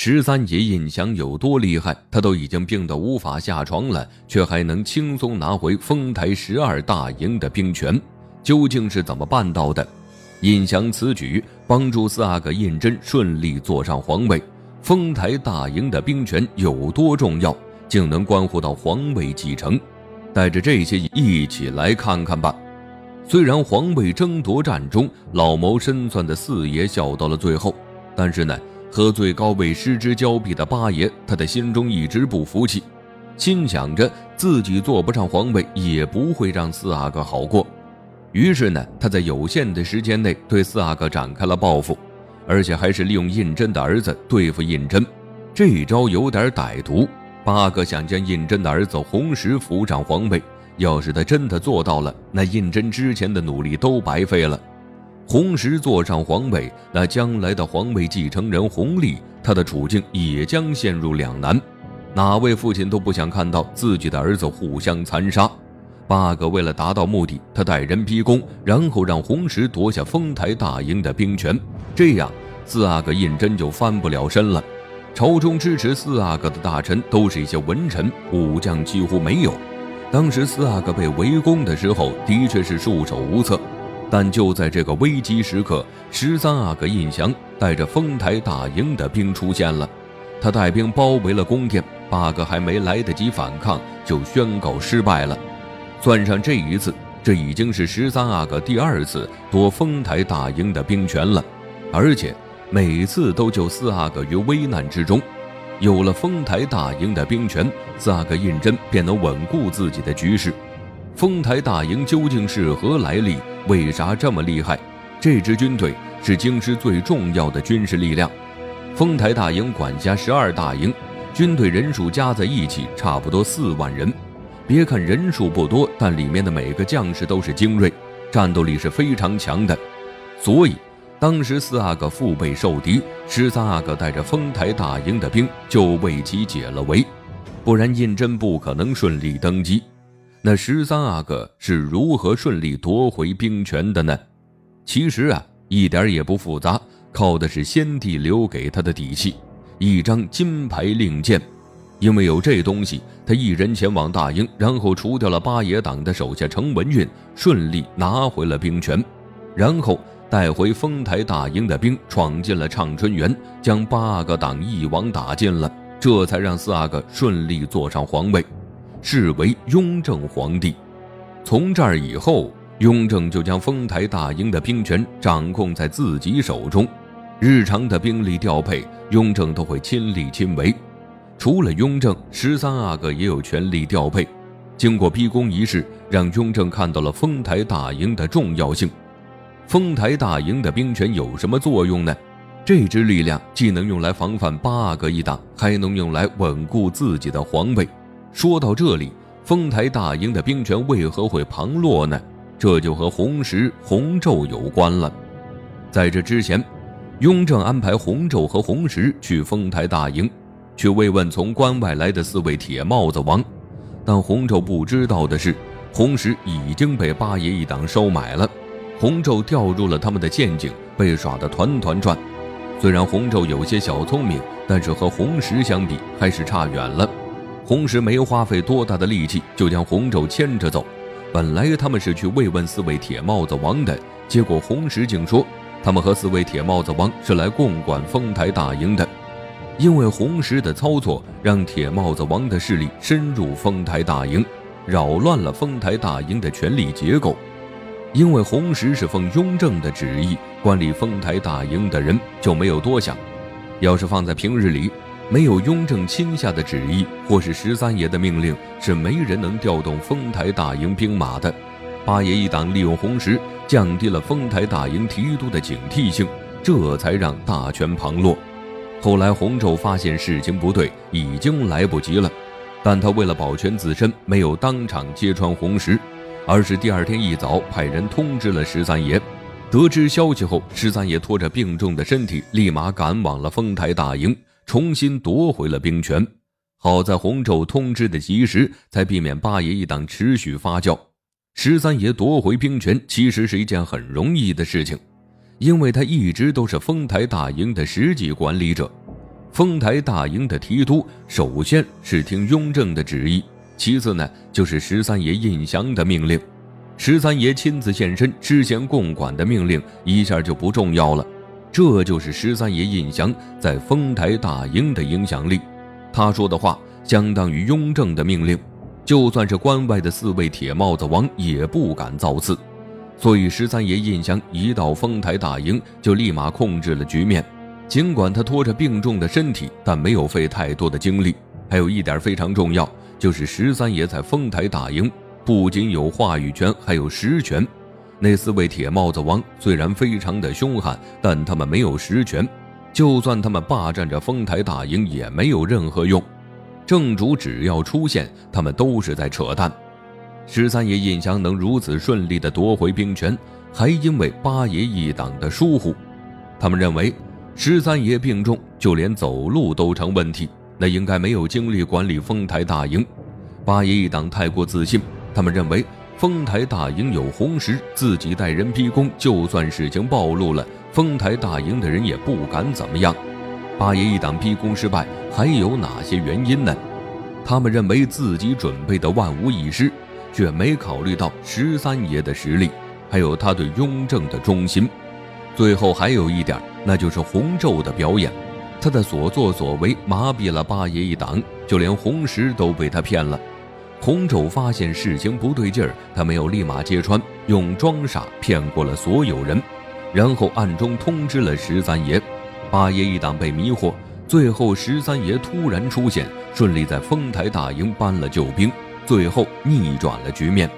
十三爷印祥有多厉害，他都已经病得无法下床了，却还能轻松拿回丰台十二大营的兵权，究竟是怎么办到的？印祥此举帮助四阿哥胤禛顺利坐上皇位，丰台大营的兵权有多重要，竟能关乎到皇位继承？带着这些一起来看看吧。虽然皇位争夺战中老谋深算的四爷笑到了最后，但是呢？和最高位失之交臂的八爷，他的心中一直不服气，心想着自己坐不上皇位，也不会让四阿哥好过。于是呢，他在有限的时间内对四阿哥展开了报复，而且还是利用胤禛的儿子对付胤禛。这一招有点歹毒。八哥想将胤禛的儿子弘时扶上皇位，要是他真的做到了，那胤禛之前的努力都白费了。红石坐上皇位，那将来的皇位继承人弘历，他的处境也将陷入两难。哪位父亲都不想看到自己的儿子互相残杀。八阿哥为了达到目的，他带人逼宫，然后让红石夺下丰台大营的兵权，这样四阿哥胤禛就翻不了身了。朝中支持四阿哥的大臣都是一些文臣，武将几乎没有。当时四阿哥被围攻的时候，的确是束手无策。但就在这个危急时刻，十三阿哥胤祥带着丰台大营的兵出现了，他带兵包围了宫殿，八哥还没来得及反抗，就宣告失败了。算上这一次，这已经是十三阿哥第二次夺丰台大营的兵权了，而且每次都救四阿哥于危难之中。有了丰台大营的兵权，四阿哥胤禛便能稳固自己的局势。丰台大营究竟是何来历？为啥这么厉害？这支军队是京师最重要的军事力量。丰台大营管辖十二大营，军队人数加在一起差不多四万人。别看人数不多，但里面的每个将士都是精锐，战斗力是非常强的。所以，当时四阿哥腹背受敌，十三阿哥带着丰台大营的兵就为其解了围，不然胤禛不可能顺利登基。那十三阿哥是如何顺利夺回兵权的呢？其实啊，一点也不复杂，靠的是先帝留给他的底气——一张金牌令箭。因为有这东西，他一人前往大营，然后除掉了八爷党的手下程文运，顺利拿回了兵权，然后带回丰台大营的兵闯进了畅春园，将八阿哥党一网打尽了，这才让四阿哥顺利坐上皇位。视为雍正皇帝，从这儿以后，雍正就将丰台大营的兵权掌控在自己手中，日常的兵力调配，雍正都会亲力亲为。除了雍正，十三阿哥也有权力调配。经过逼宫仪式，让雍正看到了丰台大营的重要性。丰台大营的兵权有什么作用呢？这支力量既能用来防范八阿哥一党，还能用来稳固自己的皇位。说到这里，丰台大营的兵权为何会旁落呢？这就和红石、红昼有关了。在这之前，雍正安排红昼和红石去丰台大营，去慰问从关外来的四位铁帽子王。但红昼不知道的是，红石已经被八爷一党收买了，红昼掉入了他们的陷阱，被耍得团团转。虽然红昼有些小聪明，但是和红石相比，还是差远了。红石没花费多大的力气，就将红昼牵着走。本来他们是去慰问四位铁帽子王的，结果红石竟说他们和四位铁帽子王是来共管丰台大营的。因为红石的操作，让铁帽子王的势力深入丰台大营，扰乱了丰台大营的权力结构。因为红石是奉雍正的旨意管理丰台大营的人，就没有多想。要是放在平日里，没有雍正亲下的旨意，或是十三爷的命令，是没人能调动丰台大营兵马的。八爷一党利用红石，降低了丰台大营提督的警惕性，这才让大权旁落。后来洪昼发现事情不对，已经来不及了，但他为了保全自身，没有当场揭穿红石，而是第二天一早派人通知了十三爷。得知消息后，十三爷拖着病重的身体，立马赶往了丰台大营。重新夺回了兵权，好在洪昼通知的及时，才避免八爷一党持续发酵。十三爷夺回兵权其实是一件很容易的事情，因为他一直都是丰台大营的实际管理者。丰台大营的提督，首先是听雍正的旨意，其次呢就是十三爷胤祥的命令。十三爷亲自现身知县共管的命令，一下就不重要了。这就是十三爷胤祥在丰台大营的影响力。他说的话相当于雍正的命令，就算是关外的四位铁帽子王也不敢造次。所以十三爷胤祥一到丰台大营，就立马控制了局面。尽管他拖着病重的身体，但没有费太多的精力。还有一点非常重要，就是十三爷在丰台大营不仅有话语权，还有实权。那四位铁帽子王虽然非常的凶悍，但他们没有实权。就算他们霸占着丰台大营，也没有任何用。正主只要出现，他们都是在扯淡。十三爷胤祥能如此顺利地夺回兵权，还因为八爷一党的疏忽。他们认为。十三爷病重，就连走路都成问题，那应该没有精力管理丰台大营。八爷一党太过自信，他们认为丰台大营有红石，自己带人逼宫，就算事情暴露了，丰台大营的人也不敢怎么样。八爷一党逼宫失败，还有哪些原因呢？他们认为自己准备的万无一失，却没考虑到十三爷的实力，还有他对雍正的忠心。最后还有一点。那就是洪昼的表演，他的所作所为麻痹了八爷一党，就连红石都被他骗了。洪胄发现事情不对劲儿，他没有立马揭穿，用装傻骗过了所有人，然后暗中通知了十三爷。八爷一党被迷惑，最后十三爷突然出现，顺利在丰台大营搬了救兵，最后逆转了局面。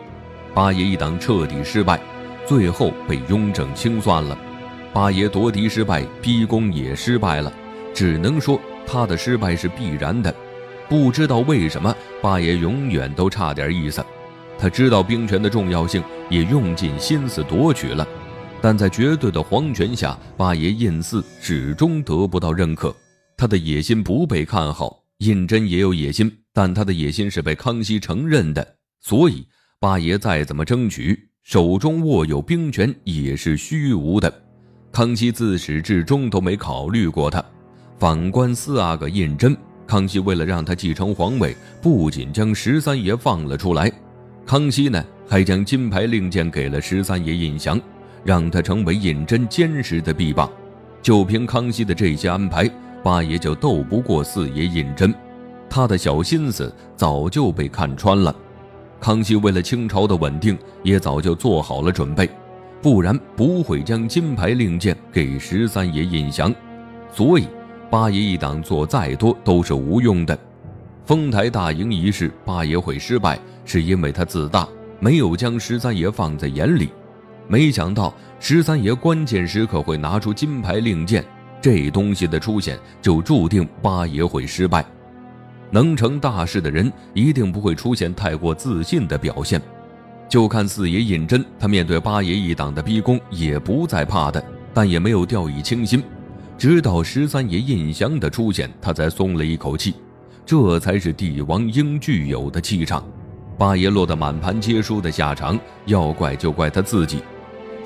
八爷一党彻底失败，最后被雍正清算了。八爷夺嫡失败，逼宫也失败了，只能说他的失败是必然的。不知道为什么，八爷永远都差点意思。他知道兵权的重要性，也用尽心思夺取了，但在绝对的皇权下，八爷胤祀始终得不到认可，他的野心不被看好。胤禛也有野心，但他的野心是被康熙承认的，所以八爷再怎么争取，手中握有兵权也是虚无的。康熙自始至终都没考虑过他。反观四阿哥胤禛，康熙为了让他继承皇位，不仅将十三爷放了出来，康熙呢还将金牌令箭给了十三爷胤祥，让他成为胤禛坚实的臂膀。就凭康熙的这些安排，八爷就斗不过四爷胤禛。他的小心思早就被看穿了。康熙为了清朝的稳定，也早就做好了准备。不然不会将金牌令箭给十三爷胤祥，所以八爷一党做再多都是无用的。丰台大营一事，八爷会失败，是因为他自大，没有将十三爷放在眼里。没想到十三爷关键时刻会拿出金牌令箭，这东西的出现就注定八爷会失败。能成大事的人，一定不会出现太过自信的表现。就看四爷胤禛，他面对八爷一党的逼宫也不再怕的，但也没有掉以轻心。直到十三爷胤祥的出现，他才松了一口气。这才是帝王应具有的气场。八爷落得满盘皆输的下场，要怪就怪他自己。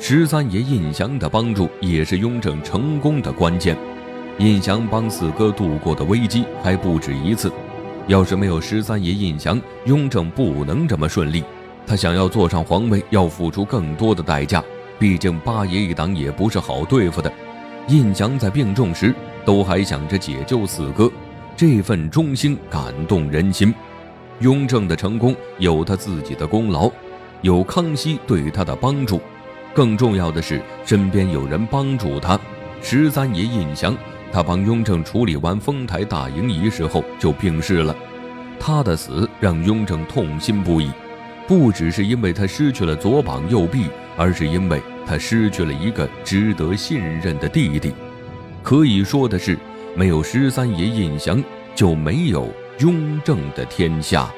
十三爷胤祥的帮助也是雍正成功的关键。胤祥帮四哥度过的危机还不止一次。要是没有十三爷胤祥，雍正不能这么顺利。他想要坐上皇位，要付出更多的代价。毕竟八爷一党也不是好对付的。胤祥在病重时，都还想着解救四哥，这份忠心感动人心。雍正的成功有他自己的功劳，有康熙对他的帮助，更重要的是身边有人帮助他。十三爷胤祥，他帮雍正处理完丰台大营一事后就病逝了。他的死让雍正痛心不已。不只是因为他失去了左膀右臂，而是因为他失去了一个值得信任的弟弟。可以说的是，没有十三爷胤祥，就没有雍正的天下。